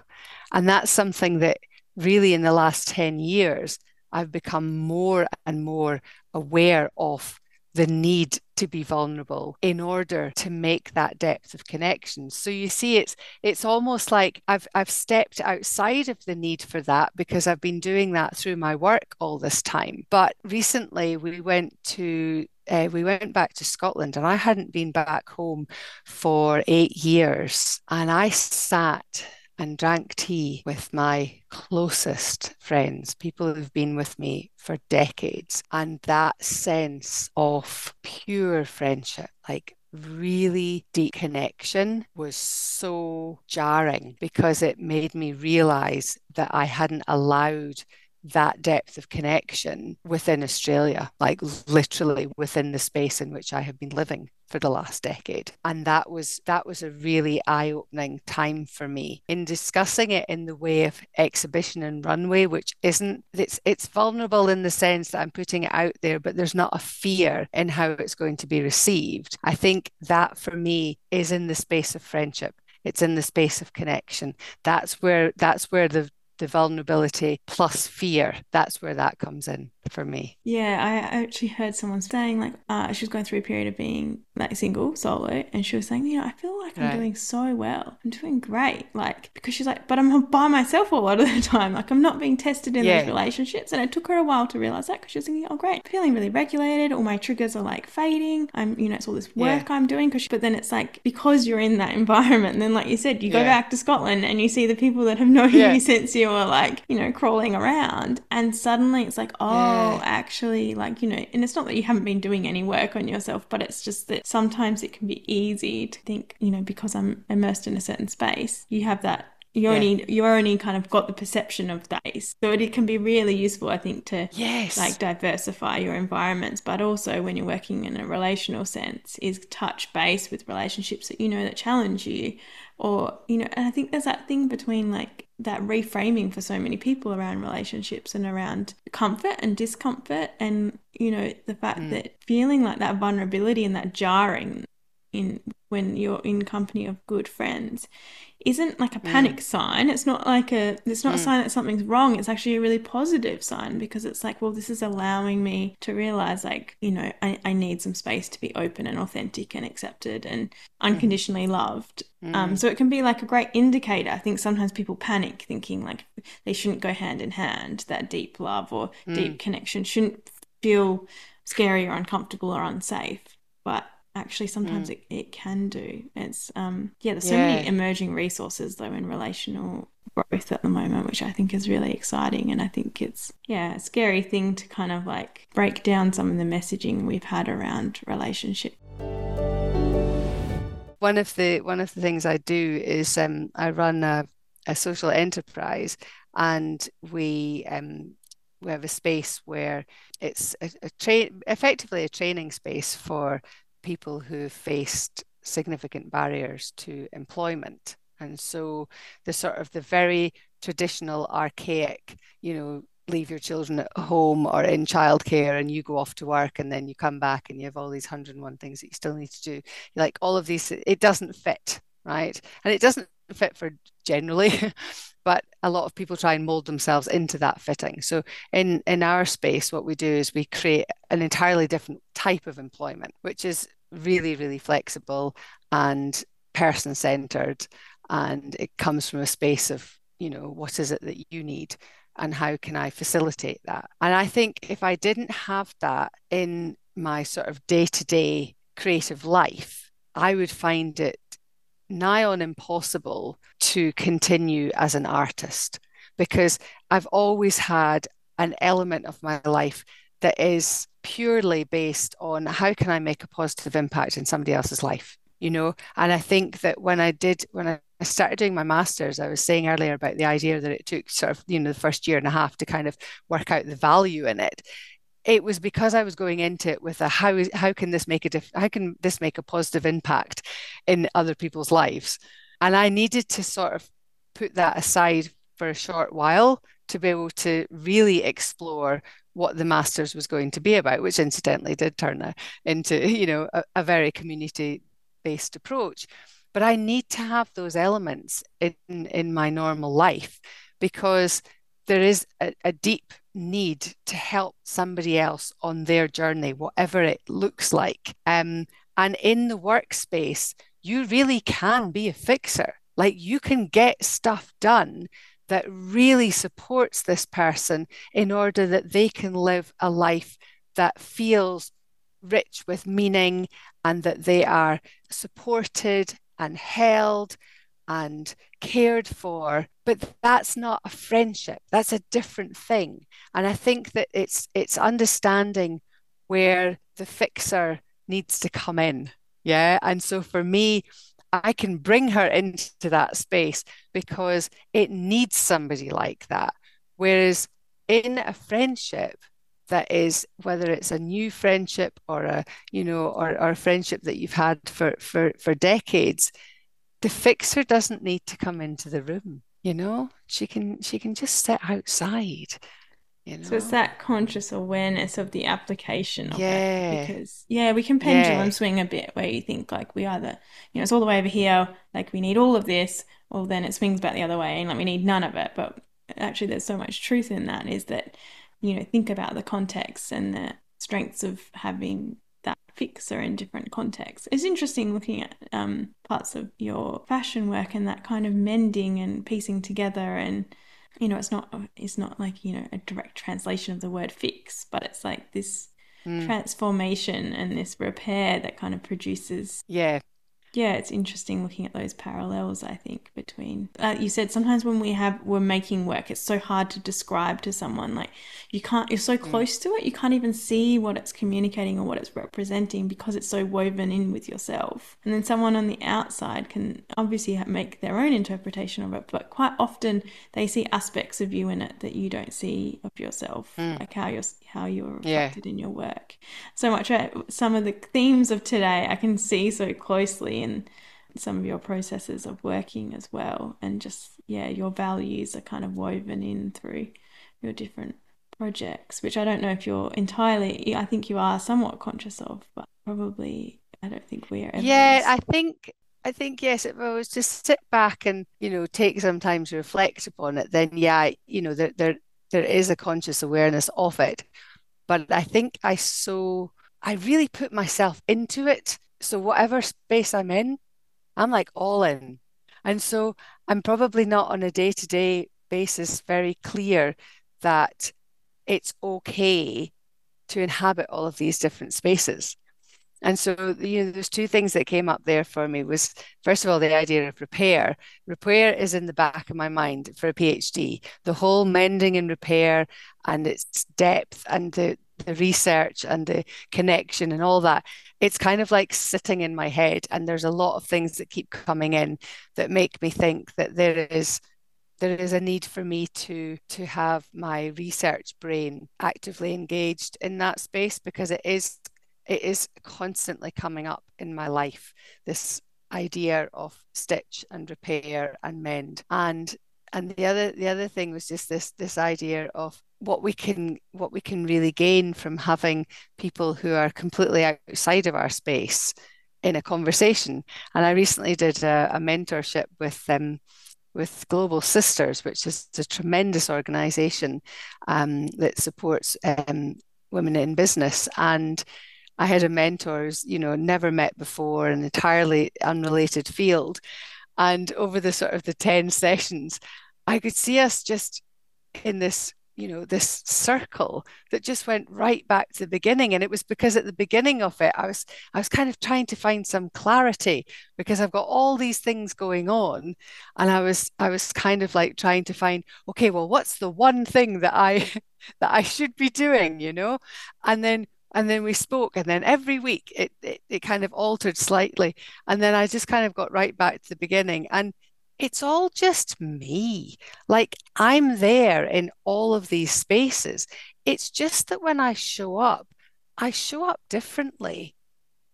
And that's something that really in the last 10 years, I've become more and more aware of the need to be vulnerable in order to make that depth of connection so you see it's it's almost like i've i've stepped outside of the need for that because i've been doing that through my work all this time but recently we went to uh, we went back to Scotland and I hadn't been back home for eight years. And I sat and drank tea with my closest friends, people who've been with me for decades. And that sense of pure friendship, like really deep connection was so jarring because it made me realize that I hadn't allowed that depth of connection within Australia, like literally within the space in which I have been living for the last decade. And that was that was a really eye-opening time for me in discussing it in the way of exhibition and runway which isn't it's it's vulnerable in the sense that I'm putting it out there but there's not a fear in how it's going to be received. I think that for me is in the space of friendship. It's in the space of connection. That's where that's where the the vulnerability plus fear that's where that comes in for me. Yeah i actually heard someone saying like uh, she was going through a period of being like single solo and she was saying you know i feel like i'm doing so well. I'm doing great. Like because she's like but i'm by myself a lot of the time. Like i'm not being tested in yeah. these relationships. And it took her a while to realize that because she was thinking oh great I'm feeling really regulated. All my triggers are like fading. I'm you know it's all this work yeah. i'm doing. Because but then it's like because you're in that environment and then like you said you go yeah. back to scotland and you see the people that have known you since you were like you know crawling around and suddenly it's like oh actually like you know and it's not that you haven't been doing any work on yourself but it's just that sometimes it can be easy to think, you know, because I'm immersed in a certain space, you have that you yeah. only you are only kind of got the perception of that so it, it can be really useful i think to yes. like diversify your environments but also when you're working in a relational sense is touch base with relationships that you know that challenge you or you know and i think there's that thing between like that reframing for so many people around relationships and around comfort and discomfort and you know the fact mm. that feeling like that vulnerability and that jarring in when you're in company of good friends isn't like a mm. panic mm. sign. It's not like a it's not mm. a sign that something's wrong. It's actually a really positive sign because it's like, well, this is allowing me to realize like, you know, I, I need some space to be open and authentic and accepted and mm-hmm. unconditionally mm. loved. Mm. Um, so it can be like a great indicator. I think sometimes people panic thinking like they shouldn't go hand in hand, that deep love or deep mm. connection shouldn't feel scary or uncomfortable or unsafe. But actually sometimes mm. it, it can do it's um yeah there's so yeah. many emerging resources though in relational growth at the moment which i think is really exciting and i think it's yeah a scary thing to kind of like break down some of the messaging we've had around relationship one of the one of the things i do is um i run a, a social enterprise and we um we have a space where it's a, a tra- effectively a training space for people who faced significant barriers to employment. And so the sort of the very traditional, archaic, you know, leave your children at home or in childcare and you go off to work and then you come back and you have all these 101 things that you still need to do. Like all of these, it doesn't fit, right? And it doesn't fit for generally, but a lot of people try and mold themselves into that fitting. So in in our space, what we do is we create an entirely different type of employment, which is really, really flexible and person centered. And it comes from a space of, you know, what is it that you need? And how can I facilitate that? And I think if I didn't have that in my sort of day to day creative life, I would find it nigh on impossible to continue as an artist because I've always had an element of my life that is purely based on how can I make a positive impact in somebody else's life, you know? And I think that when I did, when I started doing my master's, I was saying earlier about the idea that it took sort of, you know, the first year and a half to kind of work out the value in it it was because I was going into it with a how how can this make a diff- how can this make a positive impact in other people's lives, and I needed to sort of put that aside for a short while to be able to really explore what the masters was going to be about, which incidentally did turn into you know a, a very community based approach. But I need to have those elements in in my normal life because there is a, a deep need to help somebody else on their journey, whatever it looks like. Um, and in the workspace, you really can be a fixer. Like you can get stuff done that really supports this person in order that they can live a life that feels rich with meaning and that they are supported and held and cared for but that's not a friendship that's a different thing. And i think that it's it's understanding where the fixer needs to come in yeah? And so for me i can bring her into that space because it needs somebody like that. Whereas in a friendship that is whether it's a new friendship or a you know or, or a friendship that you've had for for for decades the fixer doesn't need to come into the room you know she can she can just sit outside you know? So it's that conscious awareness of the application of yeah. it. Because yeah, we can pendulum yeah. swing a bit where you think like we either, you know, it's all the way over here, like we need all of this, or then it swings back the other way and like we need none of it. But actually there's so much truth in that is that, you know, think about the context and the strengths of having that fixer in different contexts. It's interesting looking at um, parts of your fashion work and that kind of mending and piecing together and you know, it's not it's not like you know a direct translation of the word fix, but it's like this mm. transformation and this repair that kind of produces yeah yeah, it's interesting looking at those parallels. I think between uh, you said sometimes when we have we're making work, it's so hard to describe to someone. Like you can't, you're so mm. close mm. to it, you can't even see what it's communicating or what it's representing because it's so woven in with yourself. And then someone on the outside can obviously make their own interpretation of it, but quite often they see aspects of you in it that you don't see of yourself, mm. like how you're how you're reflected yeah. in your work. So much uh, some of the themes of today I can see so closely in some of your processes of working as well, and just yeah, your values are kind of woven in through your different projects, which I don't know if you're entirely. I think you are somewhat conscious of, but probably I don't think we are. Yeah, I think I think yes, if I was to sit back and you know take some time to reflect upon it, then yeah, you know there there there is a conscious awareness of it. But I think I so, I really put myself into it. So whatever space I'm in, I'm like all in. And so I'm probably not on a day to day basis very clear that it's okay to inhabit all of these different spaces. And so, you know, there's two things that came up there for me was first of all the idea of repair. Repair is in the back of my mind for a PhD. The whole mending and repair and its depth and the the research and the connection and all that it's kind of like sitting in my head and there's a lot of things that keep coming in that make me think that there is there is a need for me to to have my research brain actively engaged in that space because it is it is constantly coming up in my life this idea of stitch and repair and mend. And and the other the other thing was just this this idea of what we can what we can really gain from having people who are completely outside of our space in a conversation and i recently did a, a mentorship with um, with Global Sisters, which is a tremendous organization um, that supports um, women in business. And I had a mentor who's, you know, never met before, an entirely unrelated field. And over the sort of the 10 sessions, I could see us just in this, you know, this circle that just went right back to the beginning. And it was because at the beginning of it, I was I was kind of trying to find some clarity because I've got all these things going on. And I was I was kind of like trying to find, okay, well, what's the one thing that I that I should be doing, you know? And then and then we spoke and then every week it, it, it kind of altered slightly and then i just kind of got right back to the beginning and it's all just me. Like i'm there in all of these spaces. It's just that when i show up i show up differently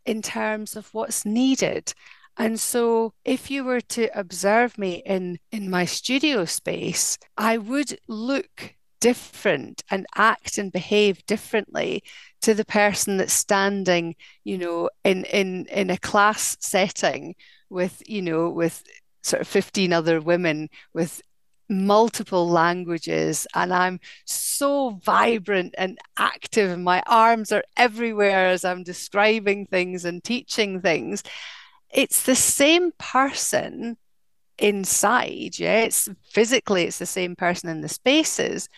in terms of what's needed. And so if you were to observe me in in my studio space i would look different and act and behave differently to the person that's standing you know in in in a class setting with you know with sort of 15 other women with multiple languages and I'm so vibrant and active and my arms are everywhere as I'm describing things and teaching things it's the same person inside yeah it's physically it's the same person in the spaces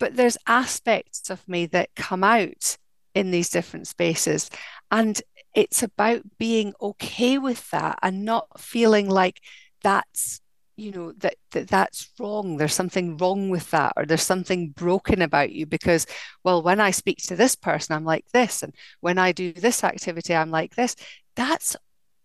but there's aspects of me that come out in these different spaces. And it's about being okay with that and not feeling like that's you know that, that that's wrong there's something wrong with that or there's something broken about you because well when i speak to this person i'm like this and when i do this activity i'm like this that's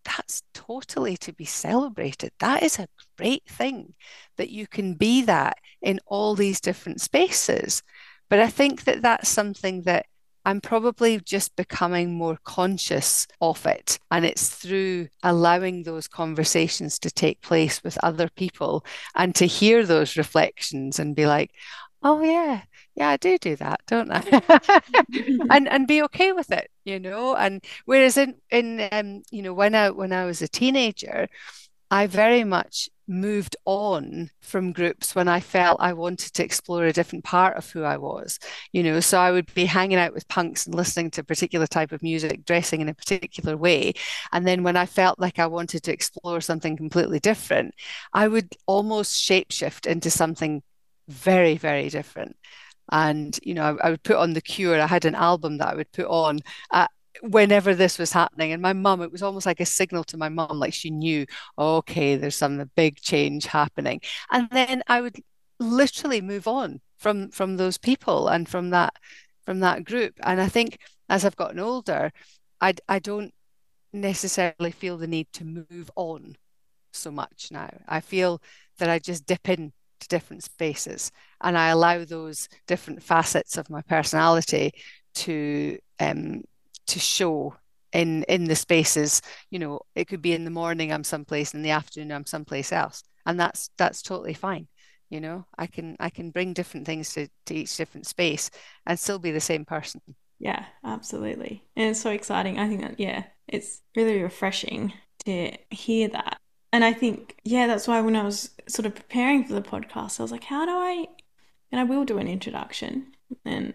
that's totally to be celebrated. That is a great thing that you can be that in all these different spaces. But I think that that's something that I'm probably just becoming more conscious of it. And it's through allowing those conversations to take place with other people and to hear those reflections and be like, oh, yeah, yeah, I do do that, don't I? and and be okay with it, you know. And whereas in in um, you know, when I when I was a teenager, I very much moved on from groups when I felt I wanted to explore a different part of who I was. You know, so I would be hanging out with punks and listening to a particular type of music, dressing in a particular way. And then when I felt like I wanted to explore something completely different, I would almost shapeshift into something very, very different. And, you know, I, I would put on The Cure. I had an album that I would put on at whenever this was happening. And my mum, it was almost like a signal to my mum, like she knew, okay, there's some big change happening. And then I would literally move on from from those people and from that from that group. And I think as I've gotten older, I I don't necessarily feel the need to move on so much now. I feel that I just dip in to different spaces and I allow those different facets of my personality to um, to show in in the spaces. You know it could be in the morning i'm someplace in the afternoon i'm someplace else. And that's that's totally fine. You know i can i can bring different things to, to each different space and still be the same person. Yeah absolutely. And it's so exciting. I think that yeah it's really refreshing to hear that. And i think yeah that's why when i was sort of preparing for the podcast i was like how do i and i will do an introduction and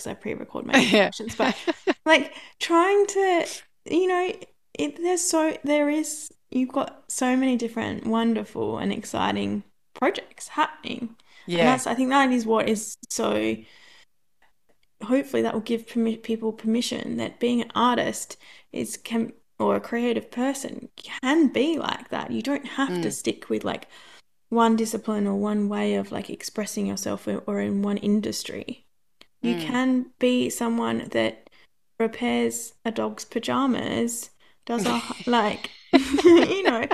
because I pre-record my introductions, but like trying to, you know, it, there's so there is you've got so many different wonderful and exciting projects happening. Yeah, and that's I think that is what is so. Hopefully, that will give permi- people permission that being an artist is can or a creative person can be like that. You don't have mm. to stick with like one discipline or one way of like expressing yourself or in one industry. You mm. can be someone that repairs a dog's pajamas, does a like you know,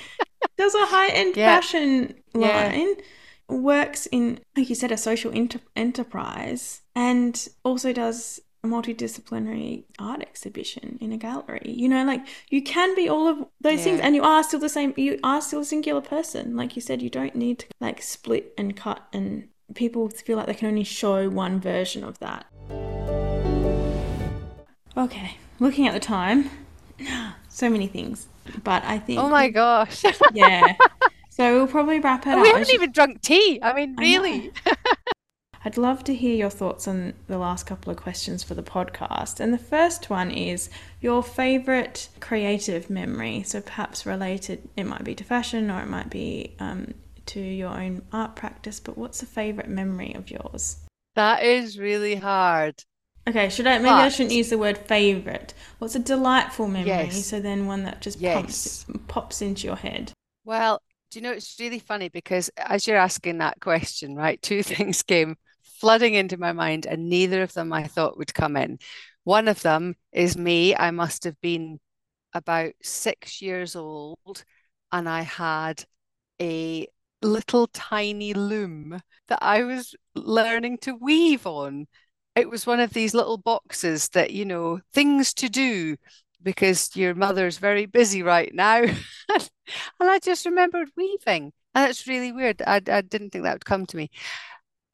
does a high end yeah. fashion line, yeah. works in like you said a social inter- enterprise, and also does a multidisciplinary art exhibition in a gallery. You know, like you can be all of those yeah. things, and you are still the same. You are still a singular person. Like you said, you don't need to like split and cut and people feel like they can only show one version of that. Okay, looking at the time, so many things, but I think. Oh my gosh. yeah. So we'll probably wrap it up. We haven't even drunk tea. I mean, really. I I'd love to hear your thoughts on the last couple of questions for the podcast. And the first one is your favorite creative memory. So perhaps related, it might be to fashion or it might be um, to your own art practice, but what's a favorite memory of yours? That is really hard. Okay, should I maybe but, I shouldn't use the word favorite. What's a delightful memory? Yes. So then one that just yes. pops pops into your head. Well, do you know it's really funny because as you're asking that question, right, two things came flooding into my mind and neither of them I thought would come in. One of them is me. I must have been about 6 years old and I had a little tiny loom that I was learning to weave on. It was one of these little boxes that, you know, things to do because your mother's very busy right now. and I just remembered weaving. And that's really weird. I, I didn't think that would come to me.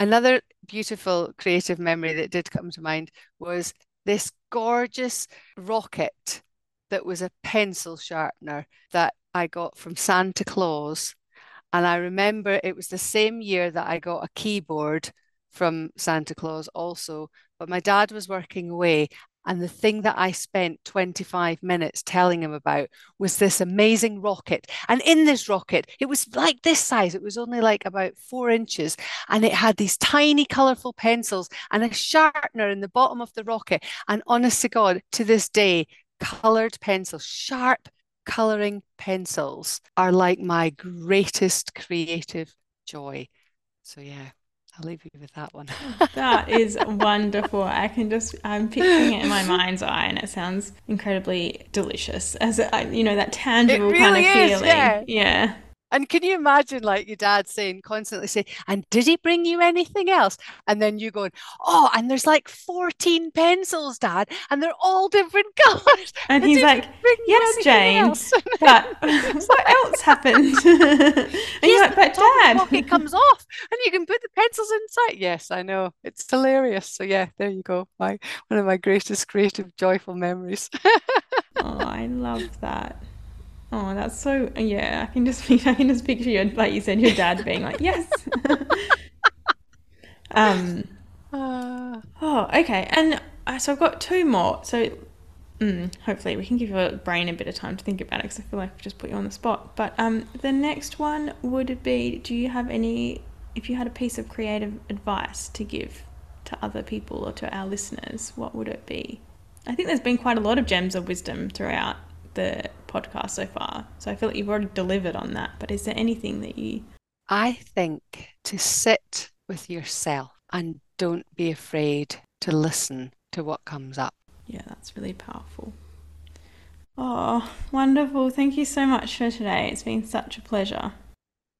Another beautiful creative memory that did come to mind was this gorgeous rocket that was a pencil sharpener that I got from Santa Claus and I remember it was the same year that I got a keyboard from Santa Claus also, but my dad was working away. And the thing that I spent 25 minutes telling him about was this amazing rocket. And in this rocket, it was like this size. It was only like about four inches. And it had these tiny, colorful pencils and a sharpener in the bottom of the rocket. And honest to God, to this day, colored pencils, sharp coloring pencils are like my greatest creative joy. So yeah, I'll leave you with that one. that is wonderful. I can just I'm picturing it in my mind's eye, and it sounds incredibly delicious. As a, you know, that tangible really kind of is, feeling. Yeah. yeah. And can you imagine like your dad saying constantly say, and did he bring you anything else? And then you going, oh, and there's like 14 pencils, dad, and they're all different colors. And, and he's like, yes, Jane, but what else happened? and you're like, but dad. It comes off and you can put the pencils inside. Yes, I know. It's hilarious. So yeah, there you go. My one of my greatest creative, joyful memories. oh, I love that. Oh, that's so yeah. I can just I can just picture you, like you said, your dad being like, "Yes." um. Uh, oh, okay. And uh, so I've got two more. So mm, hopefully we can give your brain a bit of time to think about it because I feel like I've just put you on the spot. But um, the next one would be: Do you have any? If you had a piece of creative advice to give to other people or to our listeners, what would it be? I think there's been quite a lot of gems of wisdom throughout the podcast so far. So I feel like you've already delivered on that. But is there anything that you. I think to sit with yourself and don't be afraid to listen to what comes up. Yeah, that's really powerful. Oh, wonderful. Thank you so much for today. It's been such a pleasure.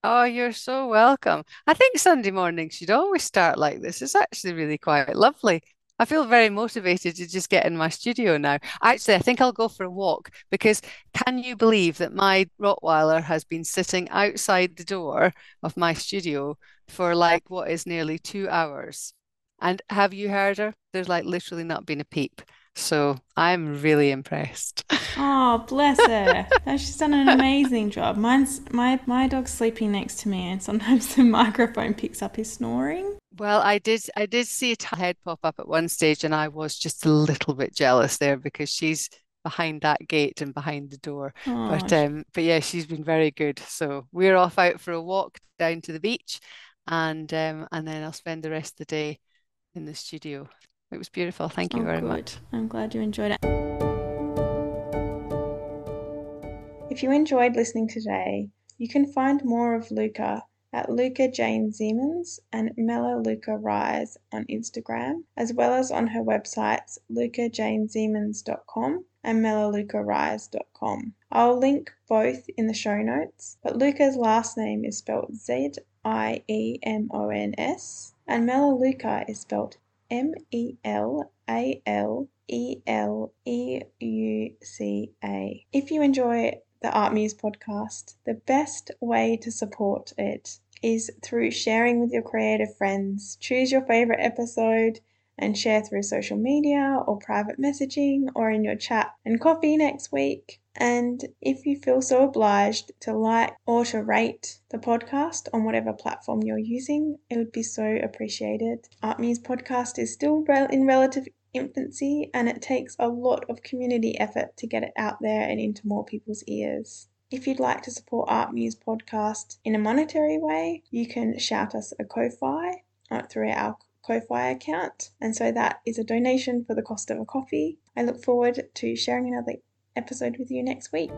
Oh, you're so welcome. I think Sunday mornings should always start like this. It's actually really quite lovely. I feel very motivated to just get in my studio now. Actually, I think I'll go for a walk because can you believe that my Rottweiler has been sitting outside the door of my studio for like what is nearly two hours? And have you heard her? There's like literally not been a peep. So I'm really impressed. Oh, bless her. She's done an amazing job. Mine's my my dog's sleeping next to me and sometimes the microphone picks up his snoring. Well, I did I did see a head pop up at one stage and I was just a little bit jealous there because she's behind that gate and behind the door. Oh, but um but yeah, she's been very good. So we're off out for a walk down to the beach and um and then I'll spend the rest of the day in the studio. It was beautiful. Thank you oh, very good. much. I'm glad you enjoyed it. If you enjoyed listening today, you can find more of Leuca at Leuca Jane Ziemons and Melaleuca Rise on Instagram, as well as on her websites leucajaneziemons.com and melaleucarise.com. I'll link both in the show notes, but Leuca's last name is spelled Z I E M O N S and Melaleuca is spelled M E L A L E L E U C A. If you enjoy the Art Muse podcast, the best way to support it is through sharing with your creative friends. Choose your favorite episode and share through social media or private messaging or in your chat and coffee next week. And if you feel so obliged to like or to rate the podcast on whatever platform you're using, it would be so appreciated. Art Muse podcast is still in relative infancy and it takes a lot of community effort to get it out there and into more people's ears. If you'd like to support Art Muse podcast in a monetary way, you can shout us a Ko-Fi uh, through our Ko-Fi account. And so that is a donation for the cost of a coffee. I look forward to sharing another episode with you next week.